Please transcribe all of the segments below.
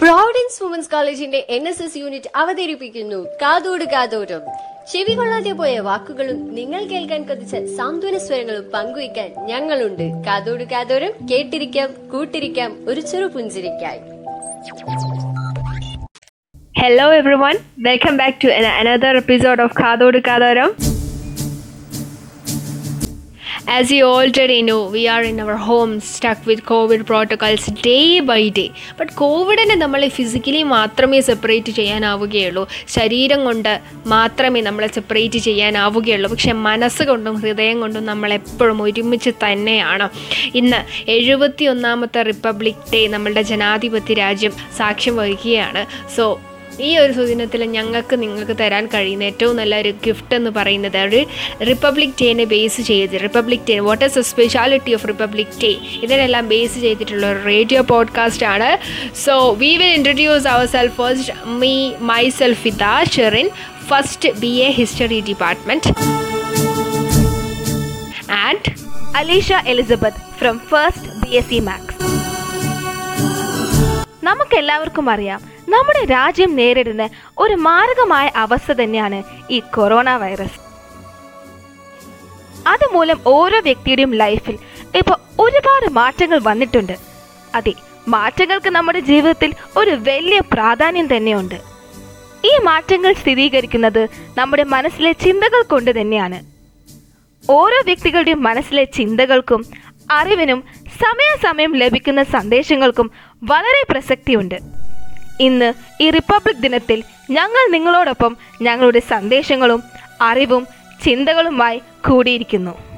Providence women's കോളേജിന്റെ N S S unit അവതരിപ്പിക്കുന്നു. കാതോട് കാതോരം. ചെവി കൊള്ളാതെ പോയ വാക്കുകളും നിങ്ങൾ കേൾക്കാൻ കൊതിച്ച സാന്ത്വന സ്വരങ്ങളും പങ്കുവയ്ക്കാൻ ഞങ്ങളുണ്ട്. കാതോട് കാതോരം കേട്ടിരിക്കാം കൂട്ടിരിക്കാം ഒരു ചെറു പുഞ്ചിരിക്കായി. Hello every one welcome back to another episode of Kathodu Kadaram. As you already know, we are in our homes stuck with COVID protocols day by day. But കോവിഡിനെ നമ്മൾ ഫിസിക്കലി മാത്രമേ സെപ്പറേറ്റ് ചെയ്യാനാവുകയുള്ളൂ. ശരീരം കൊണ്ട് മാത്രമേ നമ്മളെ സെപ്പറേറ്റ് ചെയ്യാനാവുകയുള്ളൂ. പക്ഷെ മനസ്സുകൊണ്ടും ഹൃദയം കൊണ്ടും നമ്മൾ എപ്പോഴും ഒരുമിച്ച് തന്നെയാണ്. ഇന്ന് എഴുപത്തി ഒന്നാമത്തെ റിപ്പബ്ലിക് ഡേ നമ്മളുടെ ജനാധിപത്യ രാജ്യം സാക്ഷ്യം വഹിക്കുകയാണ്. സോ ഈ ഒരു സുദിനത്തിൽ ഞങ്ങൾക്ക് നിങ്ങൾക്ക് തരാൻ കഴിയുന്ന ഏറ്റവും നല്ല ഒരു ഗിഫ്റ്റ് എന്ന് പറയുന്നത് ഒരു റിപ്പബ്ലിക് ഡേനെ ബേസ് ചെയ്ത് republic day what is a speciality of republic day ഇതിനെല്ലാം ബേസ് ചെയ്തിട്ടുള്ള ഒരു റേഡിയോ പോഡ്കാസ്റ്റ് ആണ്. So we will introduce our self first me my self with Sherin first B A history department and Alisha Elizabeth from first B S C maths നമുക്കെല്ലാവർക്കും അറിയാം നമ്മുടെ രാജ്യം നേരിടുന്ന ഒരു മാരകമായ അവസ്ഥ തന്നെയാണ് ഈ കൊറോണ വൈറസ് അതുമൂലം ഓരോ വ്യക്തിയുടെയും ലൈഫിൽ ഇപ്പോൾ ഒരുപാട് മാറ്റങ്ങൾ വന്നിട്ടുണ്ട്. അതെ മാറ്റങ്ങൾക്ക് നമ്മുടെ ജീവിതത്തിൽ ഒരു വലിയ പ്രാധാന്യം തന്നെയുണ്ട്. ഈ മാറ്റങ്ങൾ സ്ഥിരീകരിക്കുന്നത് നമ്മുടെ മനസ്സിലെ ചിന്തകൾ കൊണ്ട് തന്നെയാണ്. ഓരോ വ്യക്തികളുടെയും മനസ്സിലെ ചിന്തകൾക്കും അറിവിനും സമയാസമയം ലഭിക്കുന്ന സന്ദേശങ്ങൾക്കും വളരെ പ്രസക്തിയുണ്ട്. ഇന്ന് ഈ റിപ്പബ്ലിക് ദിനത്തിൽ ഞങ്ങൾ നിങ്ങളോടൊപ്പം ഞങ്ങളുടെ സന്ദേശങ്ങളും അറിവും ചിന്തകളുമായി കൂടിയിരിക്കുന്നു.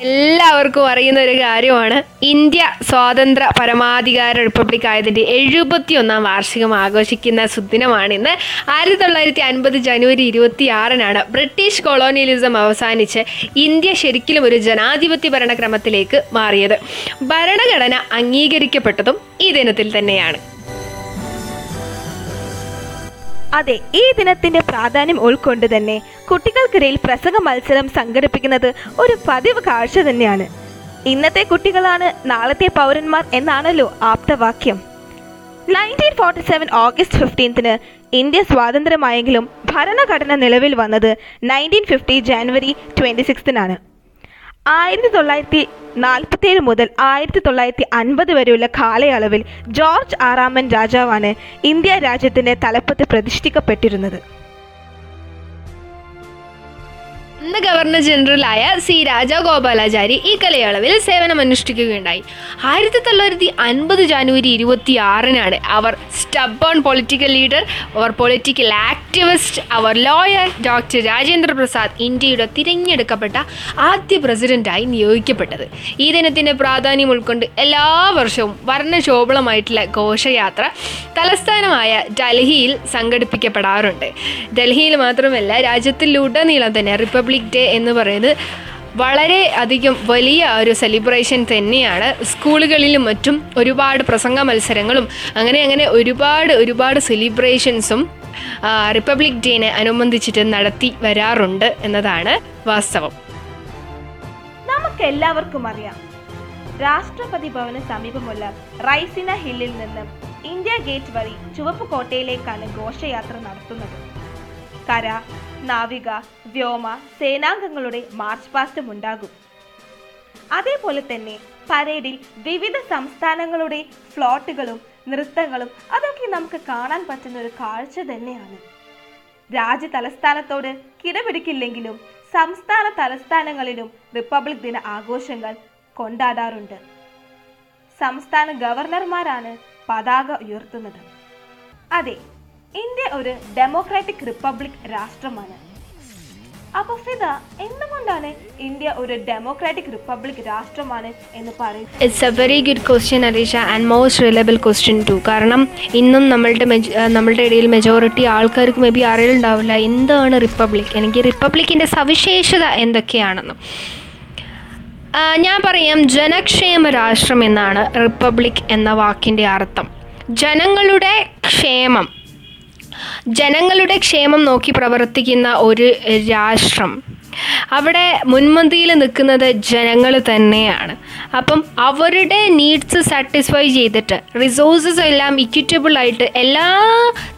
എല്ലാവർക്കും അറിയുന്ന ഒരു കാര്യമാണ്. ഇന്ത്യ സ്വാതന്ത്ര്യ പരമാധികാര റിപ്പബ്ലിക് ആയതിന്റെ എഴുപത്തി ഒന്നാം വാർഷികം ആഘോഷിക്കുന്ന സുദിനമാണിന്ന് ആയിരത്തി തൊള്ളായിരത്തി അൻപത് ജനുവരി ഇരുപത്തി ആറിനാണ് ബ്രിട്ടീഷ് കൊളോണിയലിസം അവസാനിച്ച് ഇന്ത്യ ശരിക്കും ഒരു ജനാധിപത്യ ഭരണക്രമത്തിലേക്ക് മാറിയത്. ഭരണഘടന അംഗീകരിക്കപ്പെട്ടതും ഈ ദിനത്തിൽ തന്നെയാണ്. അതെ ഈ ദിനത്തിന്റെ പ്രാധാന്യം ഉൾക്കൊണ്ട് തന്നെ കുട്ടികൾക്കിടയിൽ പ്രസംഗ മത്സരം സംഘടിപ്പിക്കുന്നത് ഒരു പതിവ് കാഴ്ച തന്നെയാണ്. ഇന്നത്തെ കുട്ടികളാണ് നാളത്തെ പൗരന്മാർ എന്നാണല്ലോ ആപ്തവാക്യം. നയന്റീൻ ഫോർട്ടി സെവൻ ഓഗസ്റ്റ് ഫിഫ്റ്റീൻത്തിന് ഇന്ത്യ സ്വാതന്ത്ര്യമായെങ്കിലും ഭരണഘടന നിലവിൽ വന്നത് നയന്റീൻ ഫിഫ്റ്റി ജാനുവരി ട്വന്റി സിക്സ്തിനാണ് ആയിരത്തി തൊള്ളായിരത്തി നാൽപ്പത്തേഴ് മുതൽ ആയിരത്തി തൊള്ളായിരത്തി അൻപത് വരെയുള്ള കാലയളവിൽ ജോർജ് ആറാമൻ രാജാവാണ് ഇന്ത്യ രാജ്യത്തിന്റെ തലപ്പത്ത് പ്രതിഷ്ഠിക്കപ്പെട്ടിരുന്നത്. അന്ന് ഗവർണർ ജനറലായ സി രാജഗോപാലാചാരി ഈ കലയളവിൽ സേവനമനുഷ്ഠിക്കുകയുണ്ടായി. ആയിരത്തി തൊള്ളായിരത്തി അൻപത് ജാനുവരി ഇരുപത്തി ആറിനാണ് അവർ സ്റ്റബൺ പൊളിറ്റിക്കൽ ലീഡർ അവർ പൊളിറ്റിക്കൽ ആക്ടിവിസ്റ്റ് അവർ ലോയർ ഡോക്ടർ രാജേന്ദ്ര പ്രസാദ് ഇന്ത്യയുടെ തിരഞ്ഞെടുക്കപ്പെട്ട ആദ്യ പ്രസിഡന്റായി നിയോഗിക്കപ്പെട്ടത്. ഈ ദിനത്തിന്റെ പ്രാധാന്യം ഉൾക്കൊണ്ട് എല്ലാ വർഷവും വർണശോഭളമായിട്ടുള്ള ഘോഷയാത്ര തലസ്ഥാനമായ ഡൽഹിയിൽ സംഘടിപ്പിക്കപ്പെടാറുണ്ട്. ഡൽഹിയിൽ മാത്രമല്ല രാജ്യത്തിലുടനീളം തന്നെ റിപ്പബ്ലിക് ഡേ എന്ന് പറയുന്നത് വളരെ അധികം വലിയ ഒരു സെലിബ്രേഷൻ തന്നെയാണ്. സ്കൂളുകളിലും മറ്റും ഒരുപാട് പ്രസംഗ മത്സരങ്ങളും അങ്ങനെ അങ്ങനെ ഒരുപാട് ഒരുപാട് സെലിബ്രേഷൻസും റിപ്പബ്ലിക് ഡേനെ അനുബന്ധിച്ചിട്ട് നടത്തി വരാറുണ്ട് എന്നതാണ് വാസ്തവം. നമുക്കെല്ലാവർക്കും അറിയാം. രാഷ്ട്രപതി ഭവന് സമീപമുള്ള റൈസിന ഹില്ലിൽ നിന്ന് ഇന്ത്യ ഗേറ്റ് വഴി ചുവപ്പ് കോട്ടയിലേക്കാണ് ഘോഷയാത്ര നടത്തുന്നത്. കര നാവിക വ്യോമ സേനാംഗങ്ങളുടെ മാർച്ച് പാസ്റ്റും ഉണ്ടാകും. അതേപോലെ തന്നെ പരേഡിൽ വിവിധ സംസ്ഥാനങ്ങളുടെ ഫ്ലോട്ടുകളും നൃത്തങ്ങളും അതൊക്കെ നമുക്ക് കാണാൻ പറ്റുന്ന ഒരു കാഴ്ച തന്നെയാണ്. രാജ്യ തലസ്ഥാനത്തോട് കിടപിടിക്കില്ലെങ്കിലും സംസ്ഥാന തലസ്ഥാനങ്ങളിലും റിപ്പബ്ലിക് ദിന ആഘോഷങ്ങൾ കൊണ്ടാടാറുണ്ട്. സംസ്ഥാന ഗവർണർമാരാണ് പതാക ഉയർത്തുന്നത്. അതെ ഇന്ത്യ ഒരു ഡെമോക്രാറ്റിക് റിപ്പബ്ലിക് രാഷ്ട്രമാണ്. അപ്പൊ ഫിദ എന്തുകൊണ്ടാണ് ഇന്ത്യ ഒരു ഡെമോക്രാറ്റിക് റിപ്പബ്ലിക് രാഷ്ട്രമാണ് എന്ന് പറയുന്നത്? It's a very good question Alisha and most reliable question too കാരണം ഇന്നും നമ്മളുടെ നമ്മളുടെ ഇടയിൽ മെജോറിറ്റി ആൾക്കാർക്ക് മേ ബി അറിയുന്നുണ്ടാവില്ല എന്താണ് റിപ്പബ്ലിക് എനിക്ക് റിപ്പബ്ലിക്കിന്റെ സവിശേഷത എന്തൊക്കെയാണെന്ന്. ഞാൻ പറയാം ജനക്ഷേമ രാഷ്ട്രം എന്നാണ് റിപ്പബ്ലിക് എന്ന വാക്കിന്റെ അർത്ഥം. ജനങ്ങളുടെ ക്ഷേമം. ജനങ്ങളുടെ ക്ഷേമം നോക്കി പ്രവർത്തിക്കുന്ന ഒരു രാഷ്ട്രം. അവിടെ മുൻമന്തിയിൽ നിൽക്കുന്നത് ജനങ്ങൾ തന്നെയാണ്. അപ്പം അവരുടെ നീഡ്സ് സാറ്റിസ്ഫൈ ചെയ്തിട്ട് റിസോഴ്സസ് എല്ലാം ഇക്വിറ്റബിൾ ആയിട്ട് എല്ലാ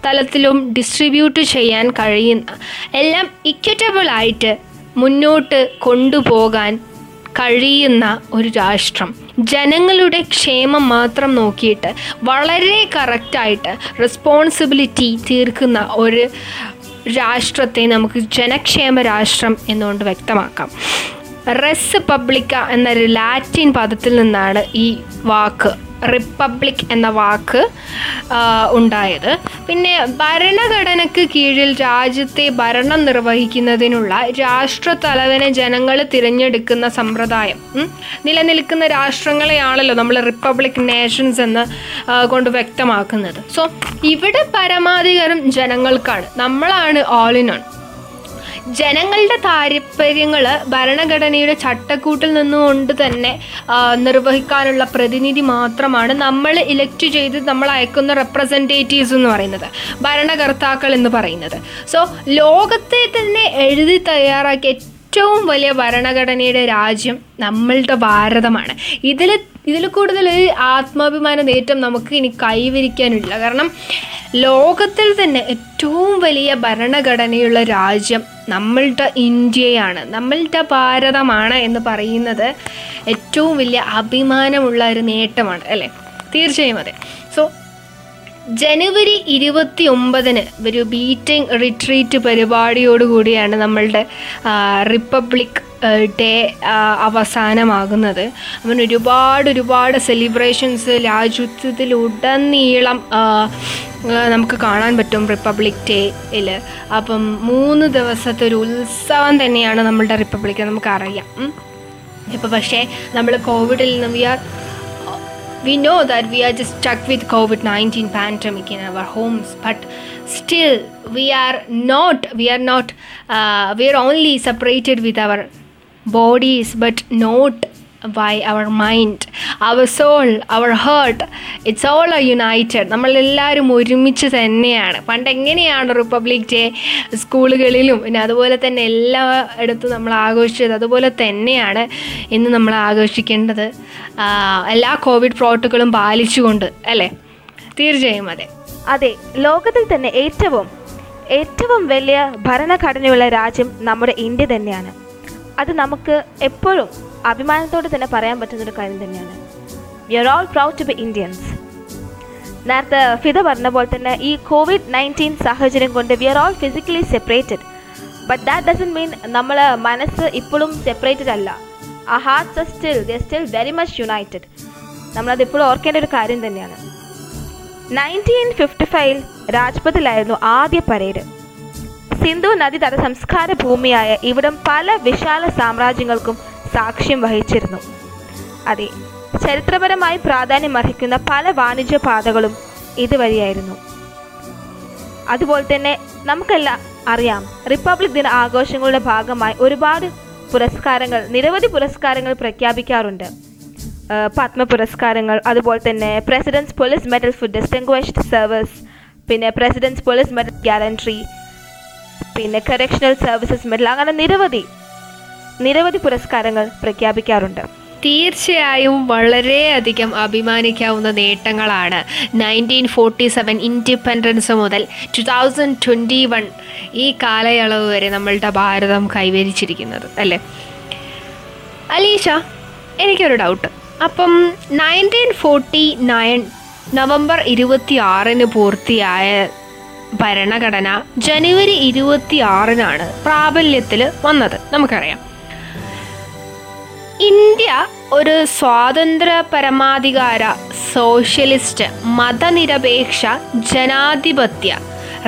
തലത്തിലും ഡിസ്ട്രിബ്യൂട്ട് ചെയ്യാൻ കഴിയുന്ന എല്ലാം ഇക്വിറ്റബിൾ ആയിട്ട് മുന്നോട്ട് കൊണ്ടുപോകാൻ കഴിയുന്ന ഒരു രാഷ്ട്രം. ജനങ്ങളുടെ ക്ഷേമം മാത്രം നോക്കിയിട്ട് വളരെ കറക്റ്റായിട്ട് റെസ്പോൺസിബിലിറ്റി തീർക്കുന്ന ഒരു രാഷ്ട്രത്തെ നമുക്ക് ജനക്ഷേമ രാഷ്ട്രം എന്നുകൊണ്ട് വ്യക്തമാക്കാം. റെസ് പബ്ലിക്ക എന്നൊരു ലാറ്റിൻ പദത്തിൽ നിന്നാണ് ഈ വാക്ക് റിപ്പബ്ലിക് എന്ന വാക്ക് ഉണ്ടായത്. പിന്നെ ഭരണഘടനയ്ക്ക് കീഴിൽ രാജ്യത്തെ ഭരണം നിർവഹിക്കുന്നതിനുള്ള രാഷ്ട്രത്തലവനെ ജനങ്ങൾ തിരഞ്ഞെടുക്കുന്ന സമ്പ്രദായം നിലനിൽക്കുന്ന രാഷ്ട്രങ്ങളെയാണല്ലോ നമ്മൾ റിപ്പബ്ലിക് നേഷൻസ് എന്ന് കൊണ്ട് വ്യക്തമാക്കുന്നത്. സോ ഇവിടെ പരമാധികാരം ജനങ്ങൾക്കാണ്. നമ്മളാണ് ഓൾ ഇൻ ഓൺ ജനങ്ങളുടെ താല്പര്യങ്ങൾ ഭരണഘടനയുടെ ചട്ടക്കൂട്ടിൽ നിന്നുകൊണ്ട് തന്നെ നിർവഹിക്കാനുള്ള പ്രതിനിധി മാത്രമാണ് നമ്മൾ ഇലക്ട് ചെയ്ത് നമ്മൾ അയക്കുന്ന റെപ്രസെന്റേറ്റീവ്സ് എന്ന് പറയുന്നത്. ഭരണകർത്താക്കൾ എന്ന് പറയുന്നത്. സോ ലോകത്തെ തന്നെ എഴുതി തയ്യാറാക്കിയ ഏറ്റവും വലിയ ഭരണഘടനയുടെ രാജ്യം നമ്മളുടെ ഭാരതമാണ്. ഇതിൽ ഇതിൽ കൂടുതൽ ആത്മാഭിമാന നേട്ടം നമുക്ക് ഇനി കൈവരിക്കാനില്ല. കാരണം ലോകത്തിൽ തന്നെ ഏറ്റവും വലിയ ഭരണഘടനയുള്ള രാജ്യം നമ്മളുടെ ഇന്ത്യയാണ്. നമ്മളുടെ ഭാരതമാണ് എന്ന് പറയുന്നത് ഏറ്റവും വലിയ അഭിമാനമുള്ള ഒരു നേട്ടമാണ് അല്ലേ? തീർച്ചയായും അതെ. സോ ജനുവരി ഇരുപത്തി ഒമ്പതിന് ഒരു ബീറ്റിംഗ് റിട്രീറ്റ് പരിപാടിയോടുകൂടിയാണ് നമ്മളുടെ റിപ്പബ്ലിക് ഡേ അവസാനമാകുന്നത്. അവൻ ഒരുപാട് ഒരുപാട് സെലിബ്രേഷൻസ് രാജ്യത്തിലുടനീളം നമുക്ക് കാണാൻ പറ്റും റിപ്പബ്ലിക് ഡേയിൽ അപ്പം മൂന്ന് ദിവസത്തെ ഒരു ഉത്സവം തന്നെയാണ് നമ്മളുടെ റിപ്പബ്ലിക് നമുക്കറിയാം. ഇപ്പോൾ പക്ഷേ നമ്മൾ കോവിഡിൽ നിന്ന് we are we know that we are just stuck with COVID 19 pandemic in our homes but still we are not we are not uh, we are only separated with our bodies, but not by our mind, our soul, our heart. It's all are united. നമ്മളെല്ലാവരും ഒരുമിച്ച് തന്നെയാണ്. പണ്ട് എങ്ങനെയാണ് republic day സ്കൂളുകളിലും പിന്നെ അതുപോലെ തന്നെ എല്ലായിടത്തും നമ്മൾ ആഘോഷിച്ചത് അതുപോലെ തന്നെയാണ് ഇന്ന് നമ്മൾ ആഘോഷിക്കേണ്ടത്. എല്ലാ കോവിഡ് പ്രോട്ടോക്കോളും പാലിച്ചുകൊണ്ട് അല്ലേ? തീർച്ചയായും അതെ. അതെ ലോകത്തിൽ തന്നെ ഏറ്റവും ഏറ്റവും വലിയ ഭരണഘടനയുള്ള രാജ്യം നമ്മുടെ ഇന്ത്യ തന്നെയാണ്. അത് നമുക്ക് എപ്പോഴും അഭിമാനത്തോടെ തന്നെ പറയാൻ പറ്റുന്നൊരു കാര്യം തന്നെയാണ്. We are all proud to be Indians നേരത്തെ ഫിദ പറഞ്ഞ പോലെ തന്നെ ഈ കോവിഡ് നയന്റീൻ സാഹചര്യം കൊണ്ട് we are all physically separated but that doesn't mean നമ്മൾ മനസ്സ് ഇപ്പോഴും സെപ്പറേറ്റഡ് അല്ല. ആ hearts are still the still very much united നമ്മളത് ഇപ്പോഴും ഓർക്കേണ്ട ഒരു കാര്യം തന്നെയാണ്. നയന്റീൻ ഫിഫ്റ്റി ഫൈവിൽ രാജ്പഥിലായിരുന്നു ആദ്യ പരേഡ്. സിന്ധു നദീതട സംസ്കാര ഭൂമിയായ ഇവിടം പല വിശാല സാമ്രാജ്യങ്ങൾക്കും സാക്ഷ്യം വഹിച്ചിരുന്നു. അതെ ചരിത്രപരമായി പ്രാധാന്യം അർഹിക്കുന്ന പല വാണിജ്യ പാതകളും ഇതുവഴിയായിരുന്നു. അതുപോലെ തന്നെ നമുക്കെല്ലാം അറിയാം റിപ്പബ്ലിക് ദിന ആഘോഷങ്ങളുടെ ഭാഗമായി ഒരുപാട് പുരസ്കാരങ്ങൾ നിരവധി പുരസ്കാരങ്ങൾ പ്രഖ്യാപിക്കാറുണ്ട്. പത്മ പുരസ്കാരങ്ങൾ അതുപോലെ തന്നെ president's police medal for distinguished service പിന്നെ പ്രസിഡൻസ് പോലീസ് മെഡൽ ഗ്യാരൻട്രി പിന്നെ കറക്ഷണൽ സർവീസസ് മെഡൽ അങ്ങനെ നിരവധി നിരവധി പുരസ്കാരങ്ങൾ പ്രഖ്യാപിക്കാറുണ്ട്. തീർച്ചയായും വളരെയധികം അഭിമാനിക്കാവുന്ന നേട്ടങ്ങളാണ് നയന്റീൻ ഫോർട്ടി സെവൻ ഇൻഡിപെൻഡൻസ് മുതൽ ടു തൗസൻഡ് ട്വന്റി വൺ ഈ കാലയളവ് വരെ നമ്മളുടെ ഭാരതം കൈവരിച്ചിരിക്കുന്നത് അല്ലേ? അലീഷ എനിക്കൊരു ഡൗട്ട് അപ്പം നയന്റീൻ ഫോർട്ടി നയൻ നവംബർ ഇരുപത്തി ആറിന് പൂർത്തിയായ ഭരണഘടന ജനുവരി ഇരുപത്തി ആറിനാണ് പ്രാബല്യത്തിൽ വന്നത്. നമുക്കറിയാം. ഇന്ത്യ ഒരു സ്വാതന്ത്ര്യ പരമാധികാര സോഷ്യലിസ്റ്റ് മതനിരപേക്ഷ ജനാധിപത്യ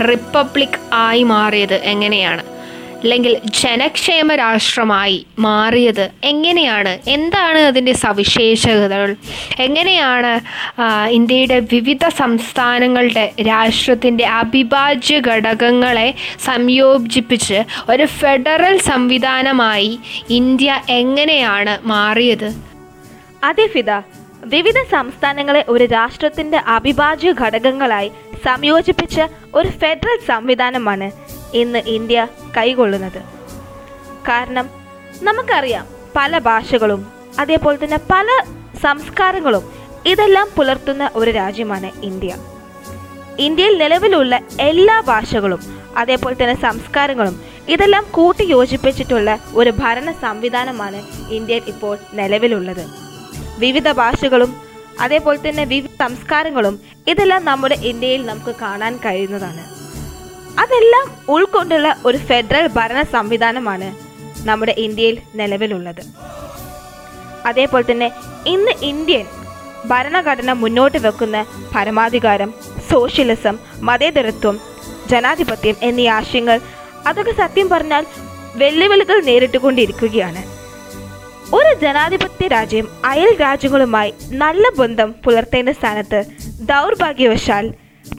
റിപ്പബ്ലിക് ആയി മാറിയത് എങ്ങനെയാണ്? അല്ലെങ്കിൽ ജനക്ഷേമ രാഷ്ട്രമായി മാറിയത് എങ്ങനെയാണ്? എന്താണ് അതിന്റെ സവിശേഷതകൾ? എങ്ങനെയാണ് ഇന്ത്യയുടെ വിവിധ സംസ്ഥാനങ്ങളുടെ രാഷ്ട്രത്തിന്റെ അവിഭാജ്യ ഘടകങ്ങളെ സംയോജിപ്പിച്ച് ഒരു ഫെഡറൽ സംവിധാനമായി ഇന്ത്യ എങ്ങനെയാണ് മാറിയത്? അതെ വിവിധ സംസ്ഥാനങ്ങളെ ഒരു രാഷ്ട്രത്തിന്റെ അവിഭാജ്യ ഘടകങ്ങളായി സംയോജിപ്പിച്ച ഒരു ഫെഡറൽ സംവിധാനമാണ് ഇന്ന് ഇന്ത്യ കൈകൊള്ളുന്നത്. കാരണം നമുക്കറിയാം പല ഭാഷകളും അതേപോലെ തന്നെ പല സംസ്കാരങ്ങളും ഇതെല്ലാം പുലർത്തുന്ന ഒരു രാജ്യമാണ് ഇന്ത്യ. ഇന്ത്യയിൽ നിലവിലുള്ള എല്ലാ ഭാഷകളും അതേപോലെ തന്നെ സംസ്കാരങ്ങളും ഇതെല്ലാം കൂട്ടി യോജിപ്പിച്ചിട്ടുള്ള ഒരു ഭരണ സംവിധാനമാണ് ഇന്ത്യയിൽ ഇപ്പോൾ നിലവിലുള്ളത്. വിവിധ ഭാഷകളും അതേപോലെ തന്നെ വിവിധ സംസ്കാരങ്ങളും ഇതെല്ലാം നമ്മുടെ ഇന്ത്യയിൽ നമുക്ക് കാണാൻ കഴിയുന്നതാണ്. അതെല്ലാം ഉൾക്കൊണ്ടുള്ള ഒരു ഫെഡറൽ ഭരണ സംവിധാനമാണ് നമ്മുടെ ഇന്ത്യയിൽ നിലവിലുള്ളത്. അതേപോലെ തന്നെ ഇന്ന് ഇന്ത്യൻ ഭരണഘടന മുന്നോട്ട് വെക്കുന്ന പരമാധികാരം സോഷ്യലിസം മതേതരത്വം ജനാധിപത്യം എന്നീ ആശയങ്ങൾ അതൊക്കെ സത്യം പറഞ്ഞാൽ വെല്ലുവിളികൾ നേരിട്ടുകൊണ്ടിരിക്കുകയാണ്. ഒരു ജനാധിപത്യ രാജ്യം അയൽ രാജ്യങ്ങളുമായി നല്ല ബന്ധം പുലർത്തേണ്ട സ്ഥാനത്ത് ദൗർഭാഗ്യവശാൽ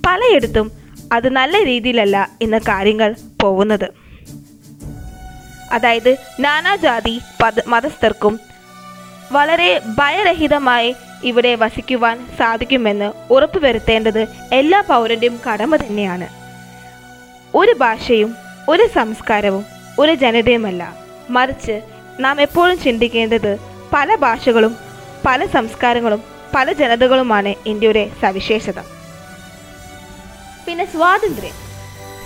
പലയിടത്തും അത് നല്ല രീതിയിലല്ല ഇന്ന് കാര്യങ്ങൾ പോകുന്നത് അതായത് നാനാജാതി പദ മതസ്ഥർക്കും വളരെ ഭയരഹിതമായി ഇവിടെ വസിക്കുവാൻ സാധിക്കുമെന്ന് ഉറപ്പുവരുത്തേണ്ടത് എല്ലാ പൗരന്റെയും കടമ തന്നെയാണ്. ഒരു ഭാഷയും ഒരു സംസ്കാരവും ഒരു ജനതയുമല്ല. മറിച്ച് നാം എപ്പോഴും ചിന്തിക്കേണ്ടത് പല ഭാഷകളും പല സംസ്കാരങ്ങളും പല ജനതകളുമാണ് ഇന്ത്യയുടെ സവിശേഷത. പിന്നെ സ്വാതന്ത്ര്യം.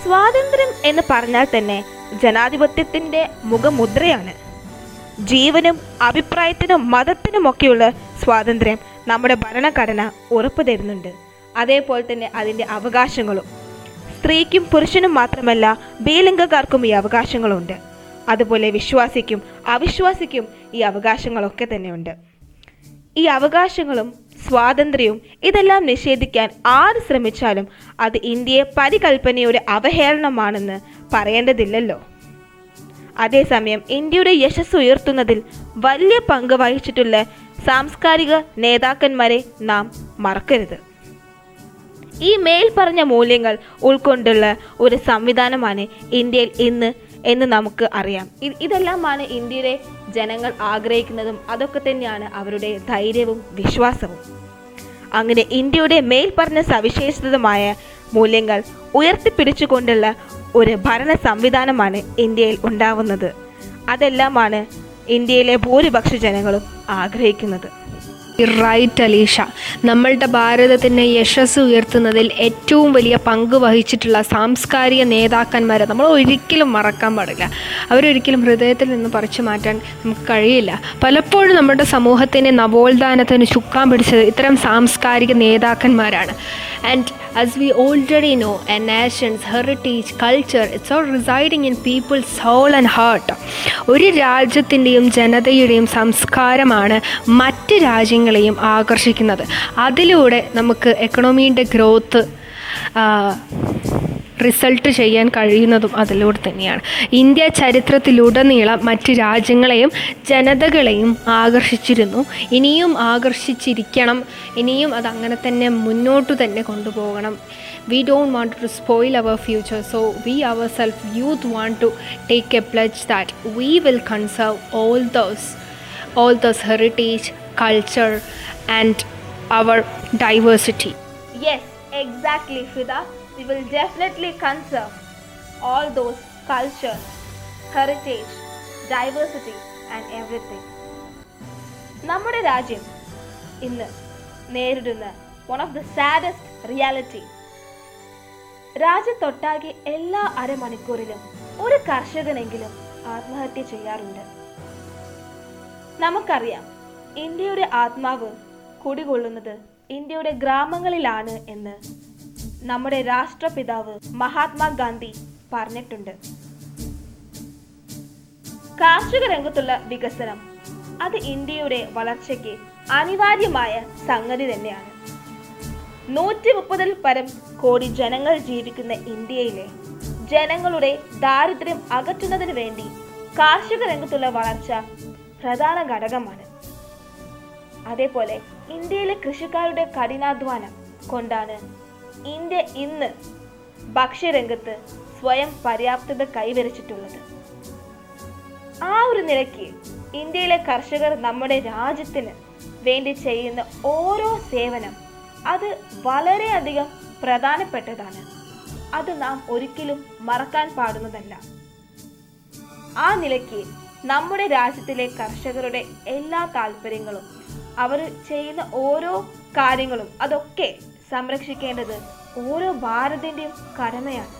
സ്വാതന്ത്ര്യം എന്ന് പറഞ്ഞാൽ തന്നെ ജനാധിപത്യത്തിന്റെ മുഖമുദ്രയാണ്. ജീവനും അഭിപ്രായത്തിനും മതത്തിനുമൊക്കെയുള്ള സ്വാതന്ത്ര്യം നമ്മുടെ ഭരണഘടന ഉറപ്പു തരുന്നുണ്ട്. അതേപോലെ തന്നെ അതിന്റെ അവകാശങ്ങളും. സ്ത്രീക്കും പുരുഷനും മാത്രമല്ല ബീലിംഗക്കാർക്കും ഈ അവകാശങ്ങളുണ്ട്. അതുപോലെ വിശ്വാസിക്കും അവിശ്വാസിക്കും ഈ അവകാശങ്ങളൊക്കെ തന്നെയുണ്ട്. ഈ അവകാശങ്ങളും സ്വാതന്ത്ര്യവും ഇതെല്ലാം നിഷേധിക്കാൻ ആര് ശ്രമിച്ചാലും അത് ഇന്ത്യയെ പരികൽപ്പനയുടെ അവഹേളനമാണെന്ന് പറയേണ്ടതില്ലല്ലോ. അതേസമയം ഇന്ത്യയുടെ യശസ് ഉയർത്തുന്നതിൽ വലിയ പങ്ക് വഹിച്ചിട്ടുള്ള സാംസ്കാരിക നേതാക്കന്മാരെ നാം മറക്കരുത്. ഈ മേൽ പറഞ്ഞ മൂല്യങ്ങൾ ഉൾക്കൊണ്ടുള്ള ഒരു സംവിധാനമാണ് ഇന്ത്യയിൽ ഇന്ന് എന്ന് നമുക്ക് അറിയാം. ഇതെല്ലാമാണ് ഇന്ത്യയിലെ ജനങ്ങൾ ആഗ്രഹിക്കുന്നതും അതൊക്കെ തന്നെയാണ് അവരുടെ ധൈര്യവും വിശ്വാസവും. അങ്ങനെ ഇന്ത്യയുടെ മേൽ പറഞ്ഞ സവിശേഷതമായ മൂല്യങ്ങൾ ഉയർത്തിപ്പിടിച്ചുകൊണ്ടുള്ള ഒരു ഭരണ സംവിധാനമാണ് ഇന്ത്യയിൽ ഉണ്ടാവുന്നത്. അതെല്ലാമാണ് ഇന്ത്യയിലെ ഭൂരിപക്ഷ ജനങ്ങളും ആഗ്രഹിക്കുന്നത്. റൈറ്റ് അലീഷ നമ്മളുടെ ഭാരതത്തിന്റെ യശസ് ഉയർത്തുന്നതിൽ ഏറ്റവും വലിയ പങ്ക് വഹിച്ചിട്ടുള്ള സാംസ്കാരിക നേതാക്കന്മാരെ നമ്മൾ ഒരിക്കലും മറക്കാൻ പാടില്ല. അവരൊരിക്കലും ഹൃദയത്തിൽ നിന്ന് പറിച്ചു മാറ്റാൻ നമുക്ക് കഴിയില്ല. പലപ്പോഴും നമ്മുടെ സമൂഹത്തിന്റെ നവോത്ഥാനത്തിന് ചുക്കാൻ പിടിച്ചത് ഇത്തരം സാംസ്കാരിക നേതാക്കന്മാരാണ്. And as we already know a nation's heritage culture it's all residing in people's soul and heart ഒരു രാജ്യത്തിന്റെയും ജനതയുടെയും സംസ്കാരമാണ് മറ്റ് രാജ്യങ്ങളെയും ആകർഷിക്കുന്നത്. അതിലൂടെ നമുക്ക് എക്കണോമീന്റെ ഗ്രോത്ത് റിസൾട്ട് ചെയ്യാൻ കഴിയുന്നതും അതിലൂടെ തന്നെയാണ്. ഇന്ത്യ ചരിത്രത്തിലുടനീളം മറ്റ് രാജ്യങ്ങളെയും ജനതകളെയും ആകർഷിച്ചിരുന്നു. ഇനിയും ആകർഷിച്ചിരിക്കണം. ഇനിയും അതങ്ങനെ തന്നെ മുന്നോട്ട് തന്നെ കൊണ്ടുപോകണം. We don't want to spoil our future so we our self youth want to take a pledge that we will conserve all those all those heritage, culture, and our diversity. Yes, exactly, Fida. We will definitely conserve all those culture, heritage, diversity, and everything. നമ്മുടെ രാജ്യം ഇന്ന് നേരിടുന്ന one of the saddest reality രാജ്യത്തൊട്ടാകെ എല്ലാ അരമണിക്കൂറിലും ഒരു കർഷകനെങ്കിലും ആത്മഹത്യ ചെയ്യാറുണ്ട് നമുക്കറിയാം ഇന്ത്യയുടെ ആത്മാവ് കുടികൊള്ളുന്നത് ഇന്ത്യയുടെ ഗ്രാമങ്ങളിലാണ് എന്ന് നമ്മുടെ രാഷ്ട്രപിതാവ് മഹാത്മാഗാന്ധി പറഞ്ഞിട്ടുണ്ട്. കാർഷിക രംഗത്തുള്ള വികസനം അത് ഇന്ത്യയുടെ വളർച്ചയ്ക്ക് അനിവാര്യമായ സംഗതി തന്നെയാണ്. നൂറ്റി മുപ്പതിൽ പരം കോടി ജനങ്ങൾ ജീവിക്കുന്ന ഇന്ത്യയിലെ ജനങ്ങളുടെ ദാരിദ്ര്യം അകറ്റുന്നതിന് വേണ്ടി കാർഷിക രംഗത്തുള്ള വളർച്ച പ്രധാന ഘടകമാണ്. അതേപോലെ ഇന്ത്യയിലെ കൃഷിക്കാരുടെ കഠിനാധ്വാനം കൊണ്ടാണ് ഇന്ത്യ ഇന്ന് ഭക്ഷ്യരംഗത്ത് സ്വയം പര്യാപ്തത കൈവരിച്ചിട്ടുള്ളത്. ആ ഒരു നിലയ്ക്ക് ഇന്ത്യയിലെ കർഷകർ നമ്മുടെ രാജ്യത്തിന് വേണ്ടി ചെയ്യുന്ന ഓരോ സേവനം അത് വളരെയധികം പ്രധാനപ്പെട്ടതാണ്. അത് നാം ഒരിക്കലും മറക്കാൻ പാടുന്നതല്ല. ആ നിലയ്ക്ക് നമ്മുടെ രാജ്യത്തിലെ കർഷകരുടെ എല്ലാ താല്പര്യങ്ങളും അവർ ചെയ്യുന്ന ഓരോ കാര്യങ്ങളും അതൊക്കെ സംരക്ഷിക്കേണ്ടത് ഓരോ ഭാരതിന്റെയും കടമയാണ്.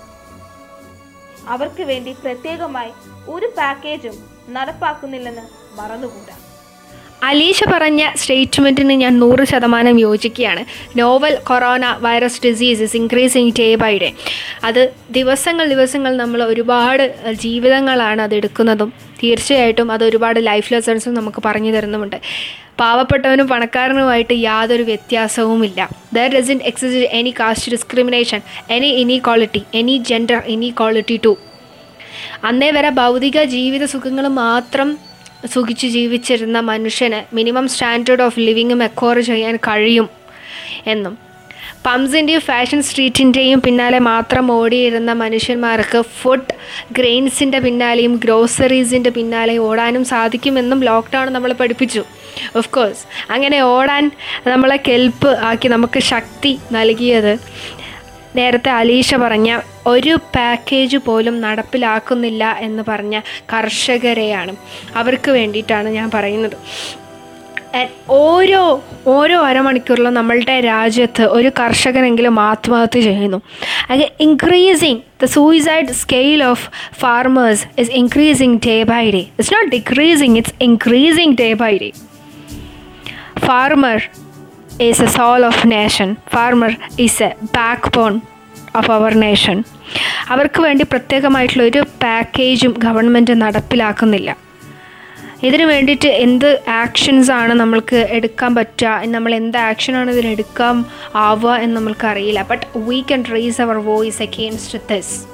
അവർക്ക് വേണ്ടി പ്രത്യേകമായി ഒരു പാക്കേജും നടപ്പാക്കുന്നില്ലെന്ന് മറന്നുകൂടാ. അലീഷ പറഞ്ഞ സ്റ്റേറ്റ്മെന്റിന് ഞാൻ നൂറ് ശതമാനം യോജിക്കുകയാണ്. Novel corona virus disease is increasing day by day. അത് ദിവസങ്ങൾ ദിവസങ്ങൾ നമ്മൾ ഒരുപാട് ജീവിതങ്ങളാണ് അത് എടുക്കുന്നതും തീർച്ചയായിട്ടും അത് ഒരുപാട് ലൈഫ് ലെസൺസും നമുക്ക് പറഞ്ഞു തരുന്നുമുണ്ട്. പാവപ്പെട്ടവനും പണക്കാരനുമായിട്ട് യാതൊരു വ്യത്യാസവുമില്ല. There doesn't exist any caste discrimination any inequality any gender inequality to അന്നേ വരെ ഭൗതിക ജീവിത സുഖങ്ങൾ മാത്രം സുഖിച്ച് ജീവിച്ചിരുന്ന മനുഷ്യന് മിനിമം സ്റ്റാൻഡേർഡ് ഓഫ് ലിവിങ്ങും എക്കോർ ചെയ്യാൻ കഴിയും എന്നും. പംസിന്റെയും ഫാഷൻ സ്ട്രീറ്റിന്റെയും പിന്നാലെ മാത്രം ഓടിയിരുന്ന മനുഷ്യന്മാർക്ക് ഫുഡ് ഗ്രെയിൻസിന്റെ പിന്നാലെയും ഗ്രോസറീസിന്റെ പിന്നാലെയും ഓടാനും സാധിക്കുമെന്നും ലോക്ക്ഡൗൺ നമ്മൾ പഠിപ്പിച്ചു. ഓഫ് കോഴ്സ് അങ്ങനെ ഓടാൻ നമ്മളെ കെൽപ്പ് ആക്കി നമുക്ക് ശക്തി നൽകിയത്. നേരത്തെ അലീഷ പറഞ്ഞ ഒരു പാക്കേജ് പോലും നടപ്പിലാക്കുന്നില്ല എന്ന് പറഞ്ഞ കർഷകരെയാണ്. അവർക്ക് വേണ്ടിയിട്ടാണ് ഞാൻ പറയുന്നത്. ഓരോ ഓരോ അരമണിക്കൂറിലും നമ്മളുടെ രാജ്യത്ത് ഒരു കർഷകനെങ്കിലും ആത്മഹത്യ ചെയ്യുന്നു. അത് increasing the suicide scale of farmers is increasing day by day it's not decreasing it's increasing day by day farmer is a soul of nation farmer is a backbone of our nation അവർക്ക് വേണ്ടി പ്രത്യേകമായിട്ടുള്ള ഒരു പാക്കേജും government നടപ്പിലാക്കുന്നില്ല. ഇതിന് വേണ്ടിയിട്ട് എന്ത് actions ആണ് നമ്മൾക്ക് എടുക്കാൻ പറ്റുക? നമ്മൾ എന്ത് ആക്ഷനാണ് ഇതിനെടുക്കാൻ ആവുക എന്ന് നമ്മൾക്ക് അറിയില്ല. But we can raise our voice against this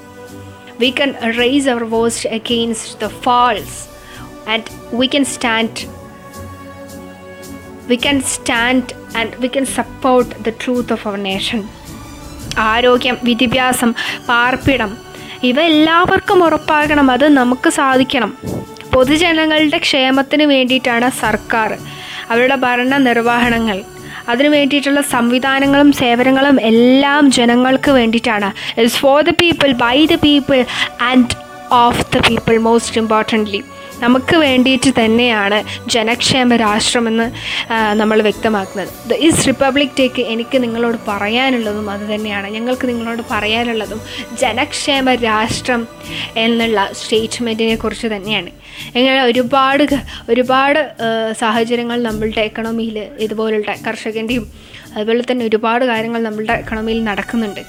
we can raise our voice against the false and we can stand we can stand and we can support the truth of our nation ആരോഗ്യം വിദ്യാഭ്യാസം പാർപ്പിടം ഇവ എല്ലാവർക്കും ഉറപ്പാകണം. അത് നമുക്ക് സാധിക്കണം. പൊതുജനങ്ങളുടെ ക്ഷേമത്തിന് വേണ്ടിയിട്ടാണ് സർക്കാർ അവരുടെ ഭരണ നിർവഹണങ്ങൾ. അതിനു വേണ്ടിയിട്ടുള്ള സംവിധാനങ്ങളും സേവനങ്ങളും എല്ലാം ജനങ്ങൾക്ക് വേണ്ടിയിട്ടാണ്. It's for the people by the people and of the people most importantly നമുക്ക് വേണ്ടിയിട്ട് തന്നെയാണ് ജനക്ഷേമ രാഷ്ട്രമെന്ന് നമ്മൾ വ്യക്തമാക്കുന്നത്. ദ ഈസ് റിപ്പബ്ലിക് ഡേക്ക് എനിക്ക് നിങ്ങളോട് പറയാനുള്ളതും അതുതന്നെയാണ് ഞങ്ങൾക്ക് നിങ്ങളോട് പറയാനുള്ളതും ജനക്ഷേമ രാഷ്ട്രം എന്നുള്ള സ്റ്റേറ്റ്മെന്റിനെ കുറിച്ച് തന്നെയാണ്. ഇങ്ങനെ ഒരുപാട് ഒരുപാട് സാഹചര്യങ്ങൾ നമ്മളുടെ എക്കണോമിയിൽ ഇതുപോലുള്ള കർഷകന്റെയും അതുപോലെ തന്നെ ഒരുപാട് കാര്യങ്ങൾ നമ്മളുടെ എക്കണോമിയിൽ നടക്കുന്നുണ്ട്.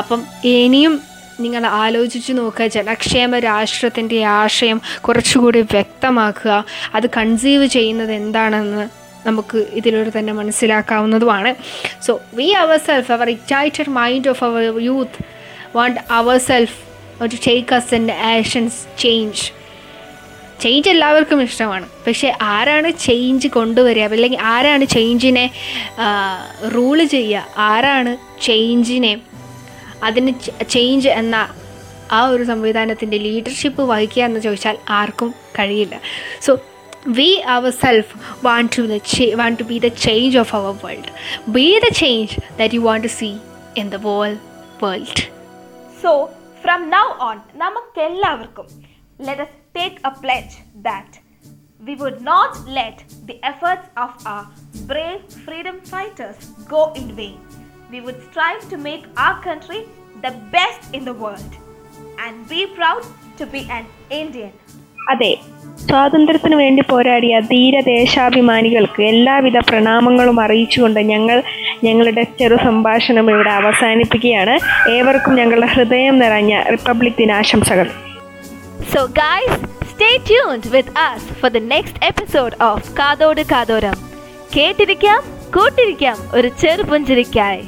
അപ്പം ഇനിയും നിങ്ങൾ ആലോചിച്ച് നോക്കുക. ജനക്ഷേമ രാഷ്ട്രത്തിന്റെ ആശയം കുറച്ചുകൂടി വ്യക്തമാക്കുക. അത് കൺസീവ് ചെയ്യുന്നത് എന്താണെന്ന് നമുക്ക് ഇതിലൂടെ തന്നെ മനസ്സിലാക്കാവുന്നതുമാണ്. So we our self our excited mind of our youth want our self to take us in actions change change എല്ലാവർക്കും ഇഷ്ടമാണ്. പക്ഷേ ആരാണ് ചേഞ്ച് കൊണ്ടുവരിക? അല്ലെങ്കിൽ ആരാണ് ചേഞ്ചിനെ റൂൾ ചെയ്യുക? ആരാണ് ചേഞ്ചിനെ അതിന് ചേഞ്ച് എന്ന ആ ഒരു സംവിധാനത്തിന്റെ ലീഡർഷിപ്പ് വഹിക്കുക എന്ന് ചോദിച്ചാൽ ആർക്കും കഴിയില്ല. So we our self want to the want to be the change of our world be the change that you want to see in the world world so from now on നമുക്കെല്ലാവർക്കും let us take a pledge that we would not let the efforts of our brave freedom fighters go in vain. We would strive to make our country the best in the world and be proud to be an Indian. അതെ സ്വാതന്ത്ര്യത്തിന് വേണ്ടി പോരാടിയ ധീരദേശാഭിമാനികൾക്ക് എല്ലാവിധ പ്രണാമങ്ങളും അറിയിച്ചുകൊണ്ട് ഞങ്ങൾ ഞങ്ങളുടെ ചെറു സംഭാഷണം ഇവിടെ അവസാനിപ്പിക്കുകയാണ്. ഏവർക്കും ഞങ്ങളുടെ ഹൃദയം നിറഞ്ഞ റിപ്പബ്ലിക് ദിനാശംസകൾ. So, guys, stay tuned with us for the next episode of കാതോട് കാതോരം. കേട്ടിരിക്കാം കൂട്ടിരിക്കാം ഒരു ചെറുപുഞ്ചിരിക്കായി